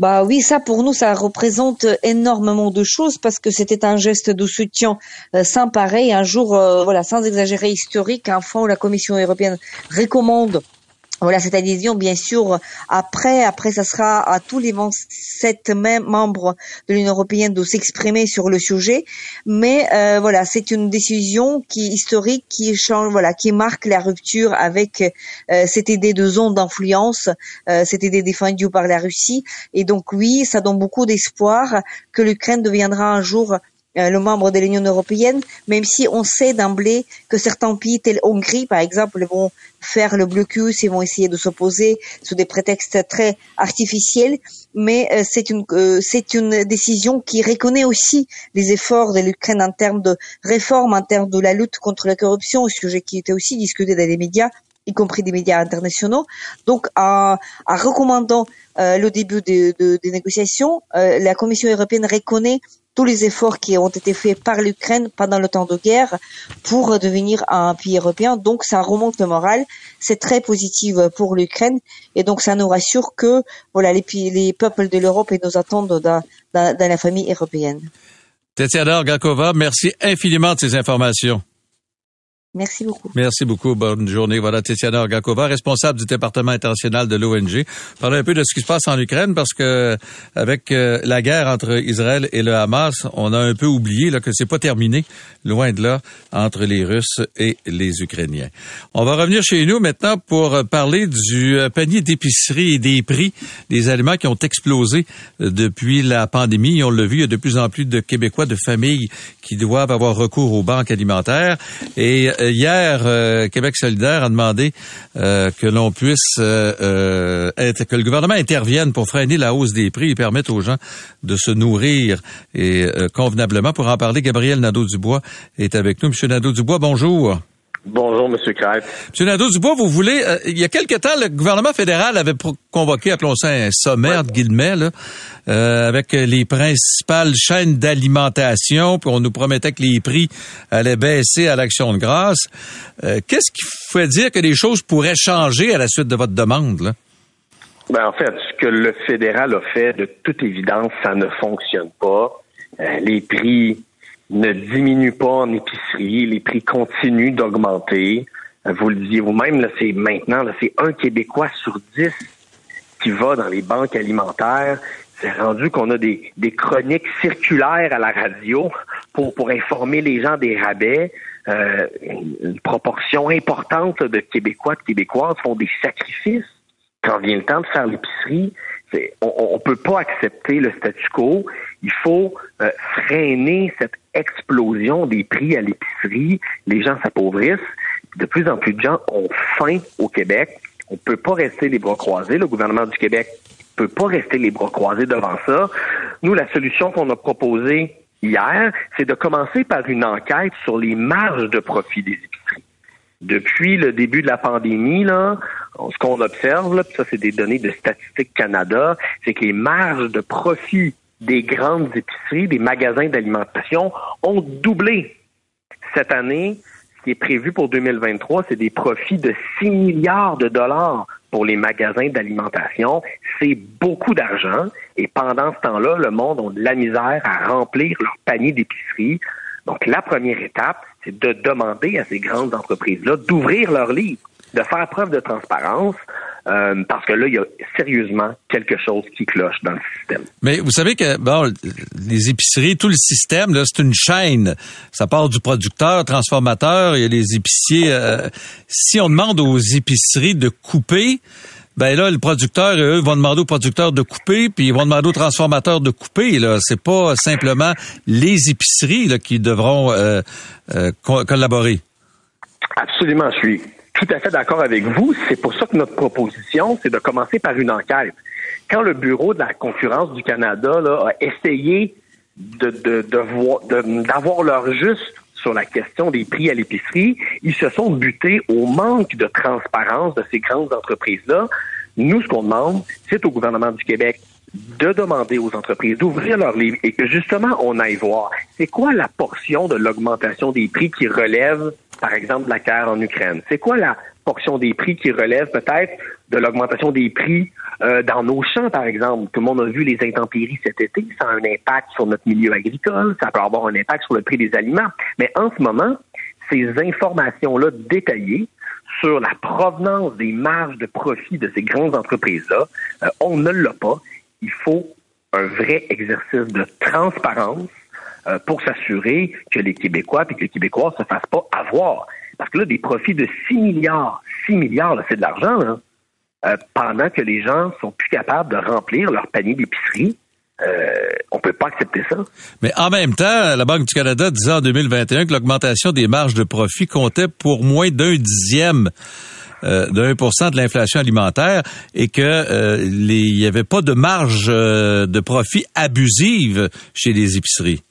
Bah oui, ça pour nous, ça représente énormément de choses parce que c'était un geste de soutien euh, sans pareil. Un jour, euh, voilà, sans exagérer historique, un fonds où la Commission européenne recommande voilà cette adhésion, bien sûr, après, après, ça sera à tous les 27 mêmes membres de l'Union européenne de s'exprimer sur le sujet. Mais euh, voilà, c'est une décision qui historique, qui change, voilà, qui marque la rupture avec euh, cette idée de zone d'influence, euh, cette idée défendue par la Russie. Et donc oui, ça donne beaucoup d'espoir que l'Ukraine deviendra un jour le membre de l'Union européenne, même si on sait d'emblée que certains pays tels Hongrie, par exemple, vont faire le blocus et vont essayer de s'opposer sous des prétextes très artificiels. Mais euh, c'est une euh, c'est une décision qui reconnaît aussi les efforts de l'Ukraine en termes de réforme, en termes de la lutte contre la corruption, sujet qui était aussi discuté dans les médias y compris des médias internationaux. Donc, en, recommandant le début des négociations, la Commission européenne reconnaît tous les efforts qui ont été faits par l'Ukraine pendant le temps de guerre pour devenir un pays européen. Donc ça remonte le moral, c'est très positif pour l'Ukraine et donc ça nous rassure que voilà les, les peuples de l'Europe nous attendent dans, dans, la famille européenne. Tetiana Gakova, merci infiniment de ces informations. Merci beaucoup. Merci beaucoup. Bonne journée. Voilà Tetiana Orgakova, responsable du département international de l'ONG. Parler un peu de ce qui se passe en Ukraine parce que avec euh, la guerre entre Israël et le Hamas, on a un peu oublié là, que c'est pas terminé, loin de là, entre les Russes et les Ukrainiens. On va revenir chez nous maintenant pour parler du euh, panier d'épicerie et des prix des aliments qui ont explosé euh, depuis la pandémie. On l'a vu, il y a de plus en plus de Québécois, de familles qui doivent avoir recours aux banques alimentaires et hier, euh, Québec solidaire a demandé euh, que l'on puisse être, que le gouvernement intervienne pour freiner la hausse des prix et permettre aux gens de se nourrir et convenablement. Pour en parler, Gabriel Nadeau-Dubois est avec nous. Monsieur Nadeau-Dubois, bonjour. Bonjour, Monsieur Crête. Monsieur Nadeau-Dubois, vous voulez, il y a quelque temps, le gouvernement fédéral avait convoqué, appelons ça un sommaire de guillemets, là, euh, avec les principales chaînes d'alimentation, puis on nous promettait que les prix allaient baisser à l'action de grâce. Euh, qu'est-ce qui fait dire que les choses pourraient changer à la suite de votre demande? Là? Ben, en fait, ce que le fédéral a fait, de toute évidence, ça ne fonctionne pas. Euh, les prix ne diminuent pas en épicerie, les prix continuent d'augmenter. Vous le disiez vous-même, c'est maintenant, c'est un Québécois sur dix qui va dans les banques alimentaires c'est rendu qu'on a des, des chroniques circulaires à la radio pour, pour informer les gens des rabais. Euh, une proportion importante de Québécois, de Québécoises font des sacrifices quand vient le temps de faire l'épicerie. On ne peut pas accepter le statu quo. Il faut euh, freiner cette explosion des prix à l'épicerie. Les gens s'appauvrissent. De plus en plus de gens ont faim au Québec. On ne peut pas rester les bras croisés. Le gouvernement du Québec peut pas rester les bras croisés devant ça. Nous, la solution qu'on a proposée hier, c'est de commencer par une enquête sur les marges de profit des épiceries. Depuis le début de la pandémie, là, ce qu'on observe, là, ça c'est des données de Statistique Canada, c'est que les marges de profit des grandes épiceries, des magasins d'alimentation ont doublé. Cette année, ce qui est prévu pour 2023, c'est des profits de 6 milliards de dollars pour les magasins d'alimentation. C'est beaucoup d'argent. Et pendant ce temps-là, le monde a de la misère à remplir leur panier d'épicerie. Donc, la première étape, c'est de demander à ces grandes entreprises-là d'ouvrir leurs livres, de faire preuve de transparence, euh, parce que là, il y a sérieusement quelque chose qui cloche dans le système. Mais vous savez que bon, les épiceries, tout le système, là, c'est une chaîne. Ça part du producteur, transformateur, il y a les épiciers. Euh, si on demande aux épiceries de couper, ben là, le producteur, eux, vont demander aux producteurs de couper, puis ils vont demander aux transformateurs de couper. Là, c'est pas simplement les épiceries là, qui devront euh, collaborer. Absolument, je suis tout à fait d'accord avec vous. C'est pour ça que notre proposition, c'est de commencer par une enquête. Quand le Bureau de la concurrence du Canada a essayé de, d'avoir leur juste sur la question des prix à l'épicerie, ils se sont butés au manque de transparence de ces grandes entreprises-là. Nous, ce qu'on demande, c'est au gouvernement du Québec de demander aux entreprises d'ouvrir leurs livres et que justement on aille voir c'est quoi la portion de l'augmentation des prix qui relève, par exemple, de la guerre en Ukraine? C'est quoi la portion des prix qui relève peut-être de l'augmentation des prix euh, dans nos champs, par exemple? Tout le monde a vu les intempéries cet été, ça a un impact sur notre milieu agricole, ça peut avoir un impact sur le prix des aliments. Mais en ce moment, ces informations-là détaillées sur la provenance des marges de profit de ces grandes entreprises-là, euh, on ne l'a pas. Il faut un vrai exercice de transparence euh, pour s'assurer que les Québécois et que les Québécois ne se fassent pas avoir. Parce que là, des profits de 6 milliards, 6 milliards, c'est de l'argent, euh, pendant que les gens sont plus capables de remplir leur panier d'épicerie. Euh, on peut pas accepter ça. Mais en même temps, la Banque du Canada disait en 2021 que l'augmentation des marges de profit comptait pour moins d'un dixième euh, de 1 de l'inflation alimentaire et que euh, n'y avait pas de marge euh, de profit abusive chez les épiceries.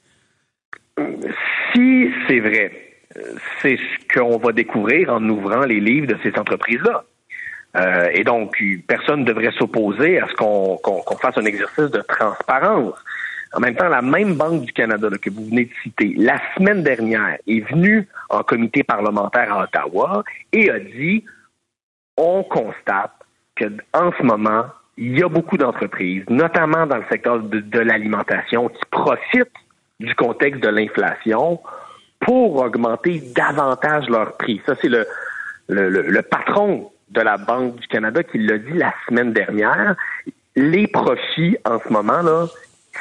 Si c'est vrai, c'est ce qu'on va découvrir en ouvrant les livres de ces entreprises-là. Euh, et donc, personne ne devrait s'opposer à ce qu'on fasse un exercice de transparence. En même temps, la même Banque du Canada que vous venez de citer, la semaine dernière, est venue en comité parlementaire à Ottawa et a dit on constate que en ce moment, il y a beaucoup d'entreprises, notamment dans le secteur de, l'alimentation, qui profitent du contexte de l'inflation pour augmenter davantage leurs prix. Ça, c'est le, le, patron de la Banque du Canada qui l'a dit la semaine dernière. Les profits en ce moment là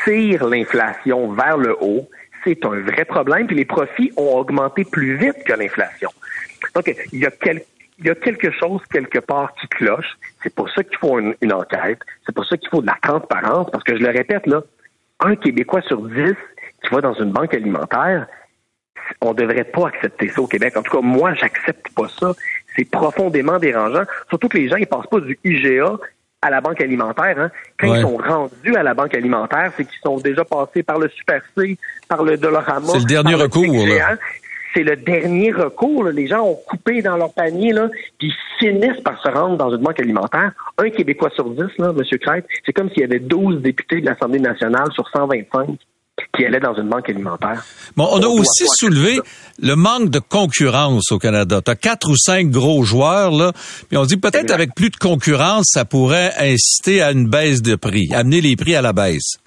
tirent l'inflation vers le haut. C'est un vrai problème. Puis les profits ont augmenté plus vite que l'inflation. Donc il y a il y a quelque chose quelque part qui cloche. C'est pour ça qu'il faut une, une enquête. C'est pour ça qu'il faut de la transparence. Parce que je le répète là, un Québécois sur dix qui va dans une banque alimentaire, on devrait pas accepter ça au Québec. En tout cas, moi, j'accepte pas ça. C'est profondément dérangeant. Surtout que les gens, ils passent pas du IGA à la banque alimentaire. Hein. Quand ils sont rendus à la banque alimentaire, c'est qu'ils sont déjà passés par le Super C, par le Dollarama. C'est le dernier recours. C'est le dernier recours. Les gens ont coupé dans leur panier, là, puis finissent par se rendre dans une banque alimentaire. Un Québécois sur dix, là, M. Crête, c'est comme s'il y avait 12 députés de l'Assemblée nationale sur 125 qui allait dans une banque alimentaire. Bon, on, a aussi soulevé le manque de concurrence au Canada. Tu as quatre ou cinq gros joueurs, là, puis on dit peut-être avec plus de concurrence, ça pourrait inciter à une baisse de prix, amener les prix à la baisse.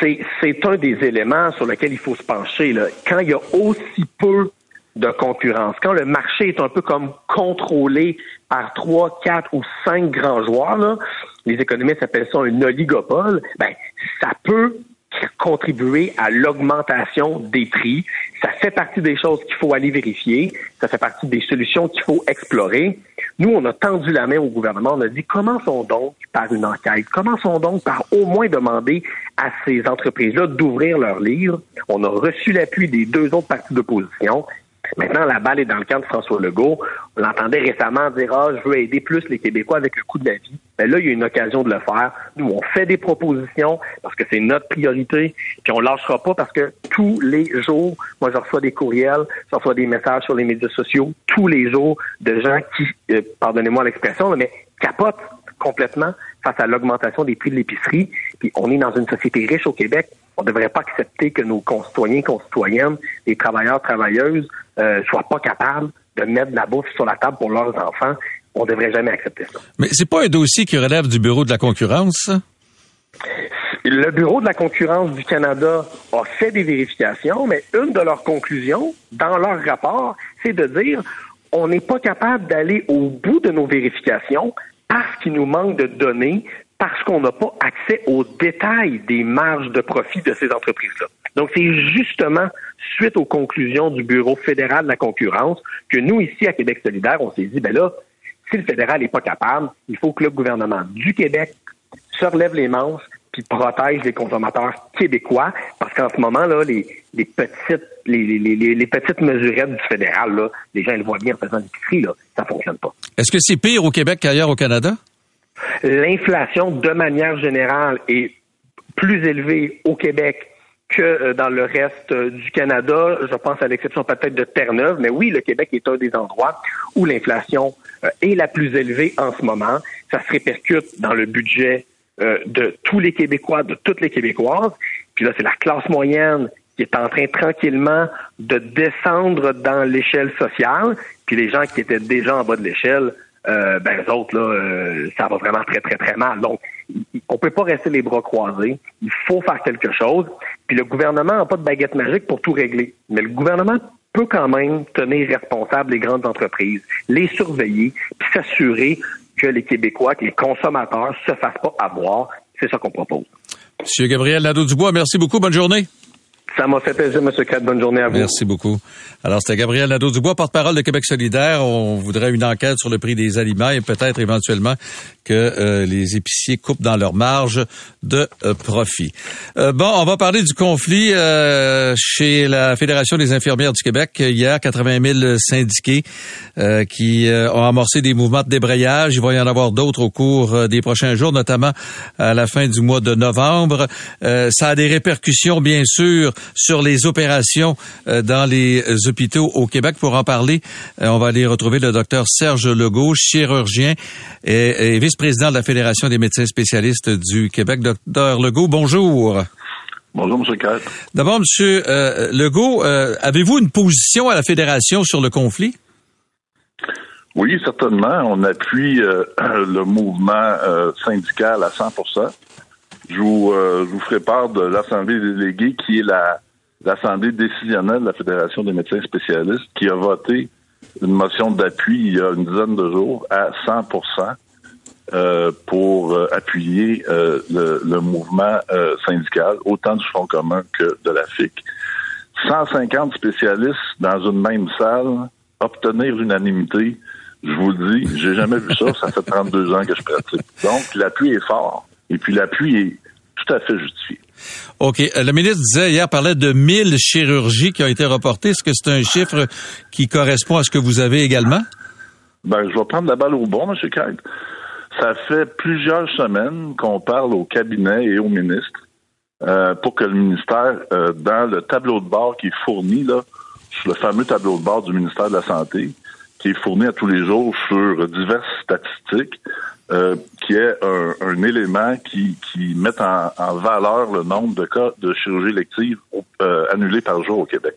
C'est, un des éléments sur lesquels il faut se pencher. Là. Quand il y a aussi peu de concurrence, quand le marché est un peu comme contrôlé par trois, quatre ou cinq grands joueurs, là, les économistes appellent ça un oligopole, ben, ça peut contribuer à l'augmentation des prix. Ça fait partie des choses qu'il faut aller vérifier. Ça fait partie des solutions qu'il faut explorer. Nous, on a tendu la main au gouvernement. On a dit, commençons donc par une enquête. Commençons donc par au moins demander à ces entreprises-là d'ouvrir leurs livres. On a reçu l'appui des deux autres partis d'opposition. Maintenant, la balle est dans le camp de François Legault. On l'entendait récemment dire Ah, je veux aider plus les Québécois avec le coût de la vie. Mais ben là, il y a une occasion de le faire. Nous, on fait des propositions parce que c'est notre priorité. Puis on lâchera pas parce que tous les jours, moi, je reçois des courriels, je reçois des messages sur les médias sociaux, tous les jours, de gens qui, euh, pardonnez-moi l'expression, mais capotent complètement face à l'augmentation des prix de l'épicerie. Puis on est dans une société riche au Québec. On ne devrait pas accepter que nos concitoyens, concitoyennes, les travailleurs, travailleuses, euh, soient pas capables de mettre de la bouffe sur la table pour leurs enfants. On devrait jamais accepter ça. Mais c'est pas un dossier qui relève du Bureau de la concurrence, Le Bureau de la concurrence du Canada a fait des vérifications, mais une de leurs conclusions dans leur rapport, c'est de dire on n'est pas capable d'aller au bout de nos vérifications parce qu'il nous manque de données, parce qu'on n'a pas accès aux détails des marges de profit de ces entreprises-là. Donc, c'est justement suite aux conclusions du Bureau fédéral de la concurrence que nous, ici, à Québec solidaire, on s'est dit, ben là, si le fédéral n'est pas capable, il faut que le gouvernement du Québec se relève les manches puis protège les consommateurs québécois, parce qu'en ce moment, là, les, petites les, petites mesurettes du fédéral, là, les gens le voient bien en faisant l'épicerie, là, ça fonctionne pas. Est-ce que c'est pire au Québec qu'ailleurs au Canada? L'inflation, de manière générale, est plus élevée au Québec que euh, dans le reste euh, du Canada. Je pense à l'exception peut-être de Terre-Neuve, mais oui, le Québec est un des endroits où l'inflation euh, est la plus élevée en ce moment. Ça se répercute dans le budget de tous les Québécois, de toutes les Québécoises. Puis là, c'est la classe moyenne qui est en train tranquillement de descendre dans l'échelle sociale. Puis les gens qui étaient déjà en bas de l'échelle, ben les autres là, ça va vraiment très très très mal. Donc on peut pas rester les bras croisés. Il faut faire quelque chose. Puis le gouvernement n'a pas de baguette magique pour tout régler. Mais le gouvernement peut quand même tenir responsable les grandes entreprises, les surveiller, puis s'assurer que les Québécois, que les consommateurs se fassent pas avoir. C'est ça qu'on propose. Monsieur Gabriel Nadeau-Dubois, merci beaucoup. Bonne journée. Ça m'a fait plaisir, M. Crête. Bonne journée à vous. Merci beaucoup. Alors, c'était Gabriel Nadeau-Dubois, porte-parole de Québec solidaire. On voudrait une enquête sur le prix des aliments et peut-être éventuellement que euh, les épiciers coupent dans leur marge de euh, profit. Euh, bon, on va parler du conflit chez la Fédération des infirmières du Québec. Hier, 80 000 syndiqués qui ont amorcé des mouvements de débrayage. Il va y en avoir d'autres au cours des prochains jours, notamment à la fin du mois de novembre. ça a des répercussions, bien sûr, sur les opérations dans les hôpitaux au Québec. Pour en parler, on va aller retrouver le docteur Serge Legault, chirurgien et, et vice-président de la Fédération des médecins spécialistes du Québec. Docteur Legault, bonjour. Bonjour, M. Kett. D'abord, M. Euh, Legault, euh, avez-vous une position à la Fédération sur le conflit? Oui, certainement. On appuie euh, le mouvement syndical à 100 je vous, je vous ferai part de l'Assemblée des délégués, qui est la l'Assemblée décisionnelle de la Fédération des médecins spécialistes, qui a voté une motion d'appui il y a une dizaine de jours à 100% euh, pour euh, appuyer euh, le, mouvement syndical, autant du Front commun que de la FIC. 150 spécialistes dans une même salle, obtenir l'unanimité, je vous le dis, j'ai jamais vu ça, ça fait 32 ans que je pratique. Donc, l'appui est fort, et puis l'appui est tout à fait justifié. OK. Le ministre disait hier, parlait de 1000 chirurgies qui ont été reportées. Est-ce que c'est un chiffre qui correspond à ce que vous avez également? Ben, je vais prendre la balle au bon, M. Kite. Ça fait plusieurs semaines qu'on parle au cabinet et au ministre euh, pour que le ministère, euh, dans le tableau de bord qui est fourni, là, le fameux tableau de bord du ministère de la Santé, qui est fourni à tous les jours sur diverses statistiques, euh, qui est un, élément qui, qui met en, valeur le nombre de cas de chirurgie élective euh, annulés par jour au Québec.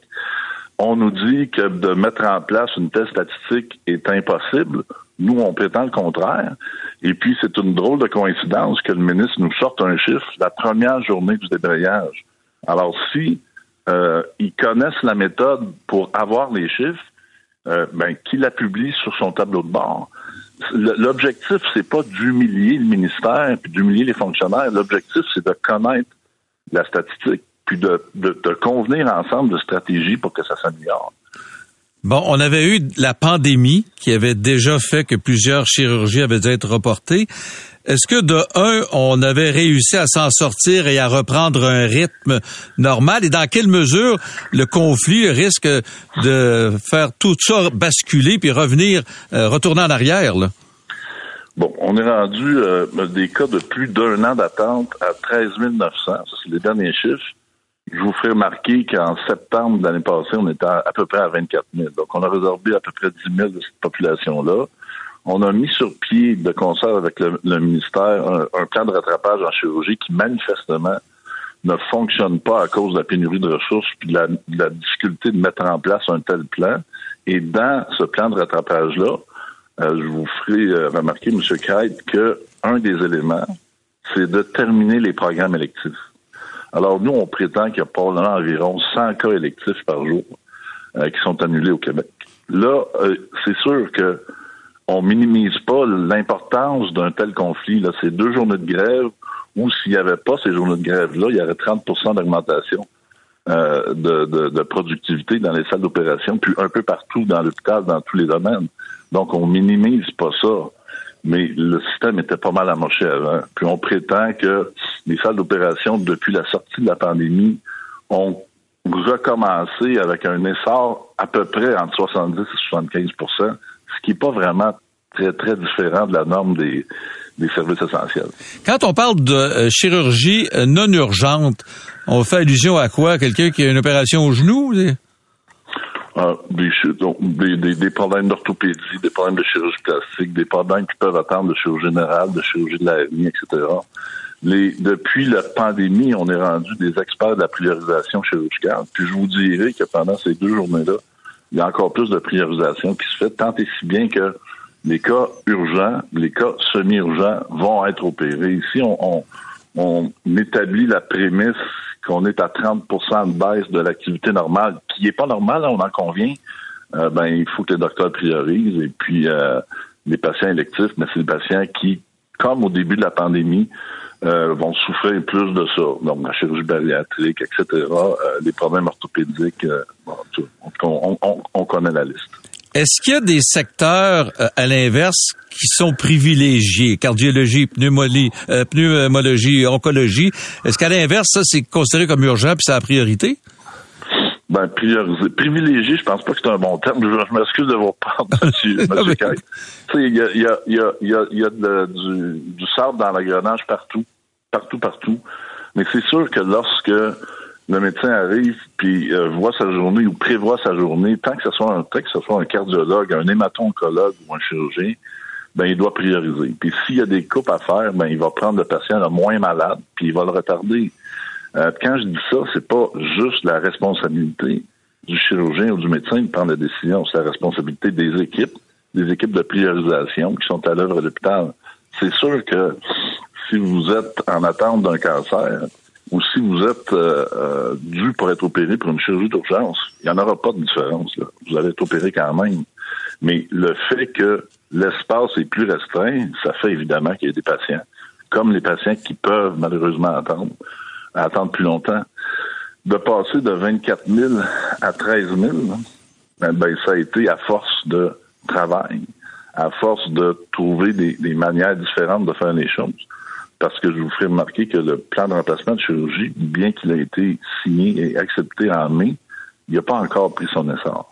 On nous dit que de mettre en place une telle statistique est impossible. Nous, on prétend le contraire. Et puis, c'est une drôle de coïncidence que le ministre nous sorte un chiffre la première journée du débrayage. Alors, si euh, ils connaissent la méthode pour avoir les chiffres, euh, ben, qui la publie sur son tableau de bord. L'objectif, c'est pas d'humilier le ministère puis d'humilier les fonctionnaires. L'objectif, c'est de connaître la statistique puis de, de, de convenir ensemble de stratégies pour que ça s'améliore. Bon, on avait eu la pandémie qui avait déjà fait que plusieurs chirurgies avaient dû être reportées. Est-ce que de un, on avait réussi à s'en sortir et à reprendre un rythme normal? Et dans quelle mesure le conflit risque de faire tout ça basculer puis revenir, euh, retourner en arrière? Là? Bon, on est rendu euh, des cas de plus d'un an d'attente à 13 900. Ça, c'est les derniers chiffres. Je vous ferai remarquer qu'en septembre de l'année passée, on était à, peu près à 24 000. Donc, on a résorbé à peu près 10 000 de cette population-là. On a mis sur pied, de concert avec le, ministère, un, plan de rattrapage en chirurgie qui, manifestement, ne fonctionne pas à cause de la pénurie de ressources puis de la, difficulté de mettre en place un tel plan. Et dans ce plan de rattrapage-là, euh, je vous ferai euh, remarquer, M. Kite, que un des éléments, c'est de terminer les programmes électifs. Alors, nous, on prétend qu'il y a probablement environ 100 cas électifs par jour euh, qui sont annulés au Québec. Là, euh, c'est sûr que on minimise pas l'importance d'un tel conflit. Là, c'est deux journées de grève ou s'il n'y avait pas ces journées de grève-là, il y aurait 30% d'augmentation euh, de, de, de, productivité dans les salles d'opération, puis un peu partout dans l'hôpital, dans tous les domaines. Donc, on minimise pas ça mais le système était pas mal amoché avant. Puis on prétend que les salles d'opération, depuis la sortie de la pandémie, ont recommencé avec un essor à peu près entre 70 et 75 ce qui n'est pas vraiment très, très différent de la norme des, des services essentiels. Quand on parle de euh, chirurgie non urgente, on fait allusion à quoi? Quelqu'un qui a une opération au genou? Ah, des, des, des, problèmes d'orthopédie, des problèmes de chirurgie plastique, des problèmes qui peuvent attendre de chirurgie générale, de chirurgie de la vie, etc. Les, depuis la pandémie, on est rendu des experts de la priorisation chirurgicale. Puis je vous dirais que pendant ces deux journées-là, il y a encore plus de priorisation qui se fait, tant et si bien que les cas urgents, les cas semi-urgents vont être opérés. Ici, on, on, établit la prémisse qu'on est à 30% de baisse de l'activité normale, qui n'est pas normale, on en convient. Euh, ben, il faut que les docteurs priorisent. Et puis, euh, les patients électifs, mais c'est des patients qui, comme au début de la pandémie, euh, vont souffrir plus de ça. Donc, la chirurgie bariatrique, etc., euh, les problèmes orthopédiques, on, on, connaît la liste. Est-ce qu'il y a des secteurs, à l'inverse, qui sont privilégiés? Cardiologie, pneumologie, pneumologie oncologie. Est-ce qu'à l'inverse, ça, c'est considéré comme urgent puis c'est la priorité? Ben, prioriser. Privilégié, je pense pas que c'est un bon terme. Je, m'excuse de vous parler, monsieur, monsieur Tu sais, il y a, y a, y a, y a, y a du, du sable dans l'engrenage partout. Partout, partout. Mais c'est sûr que lorsque le médecin arrive puis euh, voit sa journée ou prévoit sa journée, tant que ce soit un, tant que ce soit un cardiologue, un hémato-oncologue ou un chirurgien, ben il doit prioriser. Puis s'il y a des coupes à faire, ben il va prendre le patient le moins malade, puis il va le retarder. Euh, quand je dis ça, c'est pas juste la responsabilité du chirurgien ou du médecin de prendre la décision, c'est la responsabilité des équipes, des équipes de priorisation qui sont à l'œuvre à l'hôpital. C'est sûr que si vous êtes en attente d'un cancer ou si vous êtes euh, euh, dû pour être opéré pour une chirurgie d'urgence, il n'y en aura pas de différence. Là. Vous allez être opéré quand même. Mais le fait que l'espace est plus restreint, ça fait évidemment qu'il y a des patients, comme les patients qui peuvent malheureusement attendre, à attendre plus longtemps. De passer de 24 000 à 13 000, ben, ben, ça a été à force de travail, à force de trouver des, manières différentes de faire les choses. Parce que je vous ferai remarquer que le plan de remplacement de chirurgie, bien qu'il ait été signé et accepté en mai, il n'a pas encore pris son essor.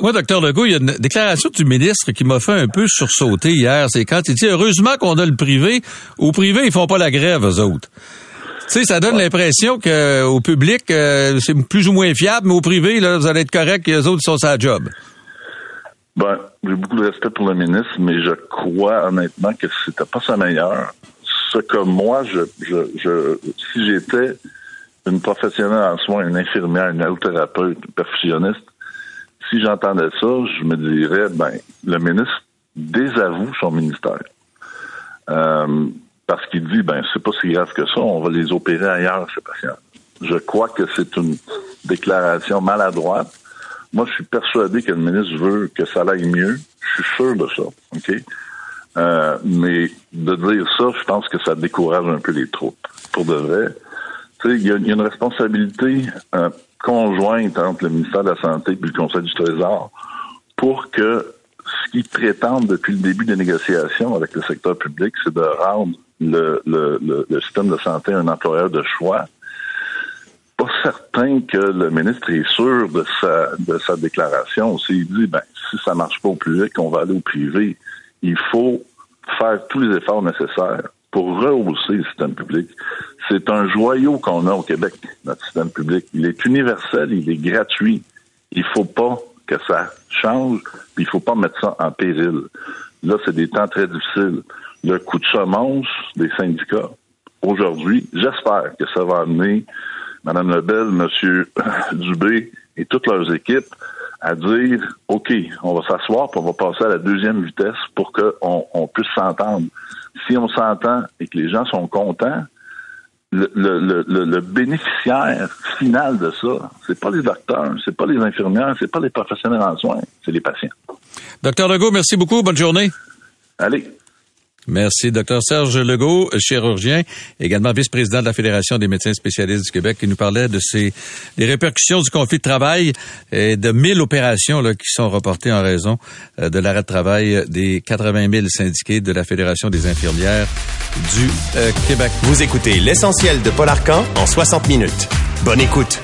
Moi, docteur Legault, il y a une déclaration du ministre qui m'a fait un peu sursauter hier. C'est quand il dit heureusement qu'on a le privé. Au privé, ils font pas la grève, eux autres. Tu sais, ça donne l'impression que au public, euh, c'est plus ou moins fiable, mais au privé, là, vous allez être correct et les autres sont sa job. Ben, j'ai beaucoup de respect pour le ministre, mais je crois honnêtement que c'était pas sa meilleure. Ce que moi, je, je, si j'étais une professionnelle en soins, une infirmière, une allothérapeute, une perfusionniste, si j'entendais ça, je me dirais, ben, le ministre désavoue son ministère. Euh, parce qu'il dit, ben, c'est pas si grave que ça, on va les opérer ailleurs, ces patients. Je crois que c'est une déclaration maladroite. Moi, je suis persuadé que le ministre veut que ça aille mieux. Je suis sûr de ça, OK? Euh, mais de dire ça, je pense que ça décourage un peu les troupes. Pour de vrai, tu sais, il y, a une responsabilité euh, conjointe entre le ministère de la Santé et le Conseil du Trésor pour que ce qu'ils prétendent depuis le début des négociations avec le secteur public, c'est de rendre le, le, le, système de santé un employeur de choix. Pas certain que le ministre est sûr de sa, de sa déclaration. S'il dit, ben, si ça marche pas au public, on va aller au privé, il faut faire tous les efforts nécessaires pour rehausser le système public. C'est un joyau qu'on a au Québec, notre système public. Il est universel, il est gratuit. Il faut pas que ça change, puis il faut pas mettre ça en péril. Là, c'est des temps très difficiles le coup de semence des syndicats aujourd'hui. J'espère que ça va amener Mme Lebel, M. Dubé et toutes leurs équipes à dire OK, on va s'asseoir puis on va passer à la deuxième vitesse pour qu'on on puisse s'entendre. Si on s'entend et que les gens sont contents, le, le, le, le, bénéficiaire final de ça, c'est pas les docteurs, c'est pas les infirmières, c'est pas les professionnels en soins, c'est les patients. Docteur Legault, merci beaucoup. Bonne journée. Allez. Merci, docteur Serge Legault, chirurgien, également vice-président de la Fédération des médecins spécialistes du Québec, qui nous parlait de ces des répercussions du conflit de travail et de 1000 opérations là, qui sont reportées en raison euh, de l'arrêt de travail des 80 000 syndiqués de la Fédération des infirmières du euh, Québec. Vous écoutez l'essentiel de Paul Arcan en 60 minutes. Bonne écoute.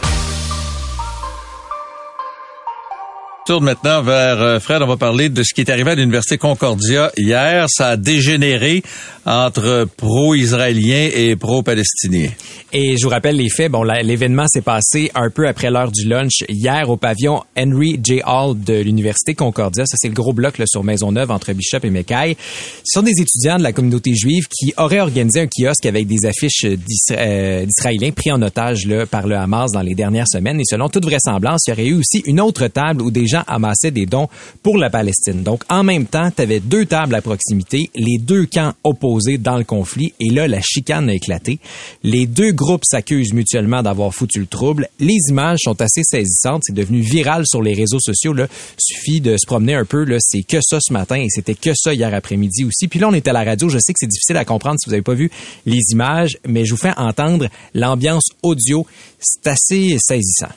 Tourne maintenant vers euh, Fred. On va parler de ce qui est arrivé à l'Université Concordia hier. Ça a dégénéré entre pro-israéliens et pro-palestiniens. Et je vous rappelle les faits. Bon, l'événement s'est passé un peu après l'heure du lunch hier au pavillon Henry J. Hall de l'Université Concordia. Ça, c'est le gros bloc là, sur Maisonneuve entre Bishop et Mekai. Ce sont des étudiants de la communauté juive qui auraient organisé un kiosque avec des affiches euh, d'Israéliens pris en otage là, par le Hamas dans les dernières semaines. Et selon toute vraisemblance, il y aurait eu aussi une autre table où des gens amassaient des dons pour la Palestine. Donc, en même temps, tu avais deux tables à proximité, les deux camps opposés dans le conflit, et là, la chicane a éclaté. Les deux groupes s'accusent mutuellement d'avoir foutu le trouble. Les images sont assez saisissantes. C'est devenu viral sur les réseaux sociaux. Là. Suffit de se promener un peu. C'est que ça ce matin et c'était que ça hier après-midi aussi. Puis là, on est à la radio. Je sais que c'est difficile à comprendre si vous n'avez pas vu les images, mais je vous fais entendre l'ambiance audio. C'est assez saisissant.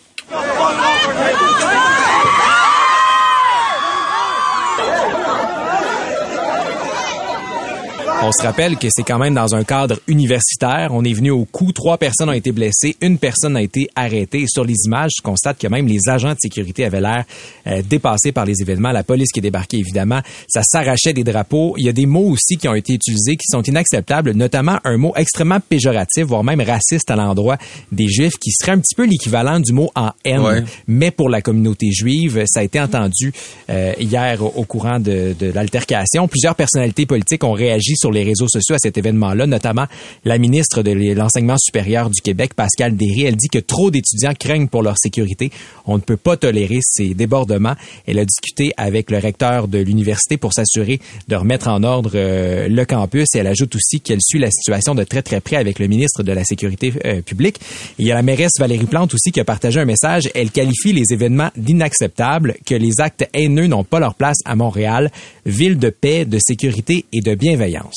On se rappelle que c'est quand même dans un cadre universitaire. On est venu au coup. Trois personnes ont été blessées. Une personne a été arrêtée. Et sur les images, je constate que même les agents de sécurité avaient l'air euh, dépassés par les événements. La police qui est débarquée, évidemment. Ça s'arrachait des drapeaux. Il y a des mots aussi qui ont été utilisés qui sont inacceptables, notamment un mot extrêmement péjoratif, voire même raciste à l'endroit des Juifs, qui serait un petit peu l'équivalent du mot en haine. Mais pour la communauté juive, ça a été entendu euh, hier au, courant de, de l'altercation. Plusieurs personnalités politiques ont réagi sur les réseaux sociaux à cet événement-là, notamment la ministre de l'Enseignement supérieur du Québec, Pascal Derry. Elle dit que trop d'étudiants craignent pour leur sécurité. On ne peut pas tolérer ces débordements. Elle a discuté avec le recteur de l'université pour s'assurer de remettre en ordre euh, le campus et elle ajoute aussi qu'elle suit la situation de très très près avec le ministre de la Sécurité euh, publique. il y a la mairesse Valérie Plante aussi qui a partagé un message. Elle qualifie les événements d'inacceptables, que les actes haineux n'ont pas leur place à Montréal, ville de paix, de sécurité et de bienveillance.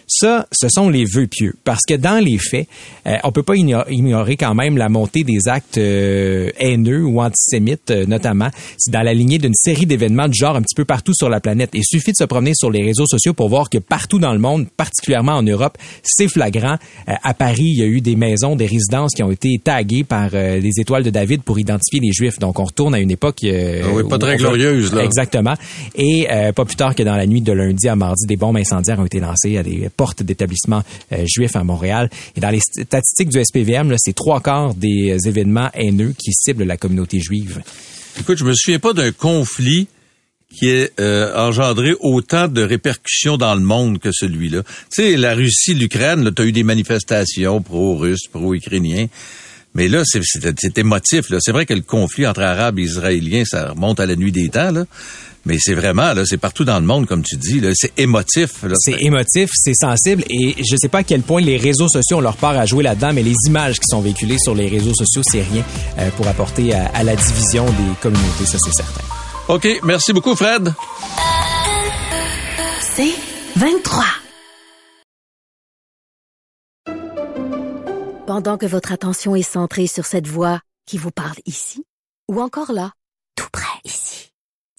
Ça, ce sont les vœux pieux. Parce que dans les faits, euh, on peut pas ignorer quand même la montée des actes euh, haineux ou antisémites, euh, notamment. C'est dans la lignée d'une série d'événements du genre un petit peu partout sur la planète. Il suffit de se promener sur les réseaux sociaux pour voir que partout dans le monde, particulièrement en Europe, c'est flagrant. à Paris, il y a eu des maisons, des résidences qui ont été taguées par les étoiles de David pour identifier les Juifs. Donc, on retourne à une époque... Ah oui, pas très glorieuse, là. Exactement. Et pas plus tard que dans la nuit de lundi à mardi, des bombes incendiaires ont été lancées à des portes d'établissements euh, juifs à Montréal. Et dans les statistiques du SPVM, c'est trois quarts des euh, événements haineux qui ciblent la communauté juive. Écoute, je me souviens pas d'un conflit qui ait euh, engendré autant de répercussions dans le monde que celui-là. Tu sais, la Russie, l'Ukraine, tu as eu des manifestations pro-russes, pro-ukrainiens. Mais là, c'est émotif. C'est vrai que le conflit entre Arabes et Israéliens, ça remonte à la nuit des temps. Mais c'est vraiment, là, c'est partout dans le monde, comme tu dis, là, c'est émotif. C'est émotif, c'est sensible, et je sais pas à quel point les réseaux sociaux ont leur part à jouer là-dedans, mais les images qui sont véhiculées sur les réseaux sociaux, c'est rien euh, pour apporter à, la division des communautés, ça c'est certain. OK, merci beaucoup, Fred. C'est 23. Pendant que votre attention est centrée sur cette voix qui vous parle ici, ou encore là, tout près ici,